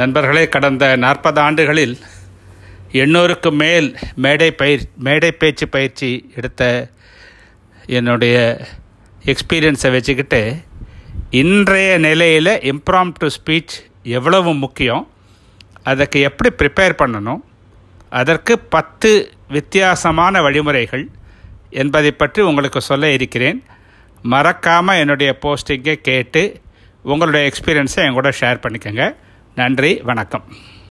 நண்பர்களே கடந்த நாற்பது ஆண்டுகளில் எண்ணூறுக்கு மேல் மேடை பயிர் மேடை பேச்சு பயிற்சி எடுத்த என்னுடைய எக்ஸ்பீரியன்ஸை வச்சுக்கிட்டு இன்றைய நிலையில் இம்ப்ராம் டு ஸ்பீச் எவ்வளவு முக்கியம் அதற்கு எப்படி ப்ரிப்பேர் பண்ணணும் அதற்கு பத்து வித்தியாசமான வழிமுறைகள் என்பதை பற்றி உங்களுக்கு சொல்ல இருக்கிறேன். மறக்காமல் என்னுடைய போஸ்டிங்கை கேட்டு உங்களுடைய எக்ஸ்பீரியன்ஸை என் கூட ஷேர் பண்ணிக்கோங்க. நன்றி வணக்கம்.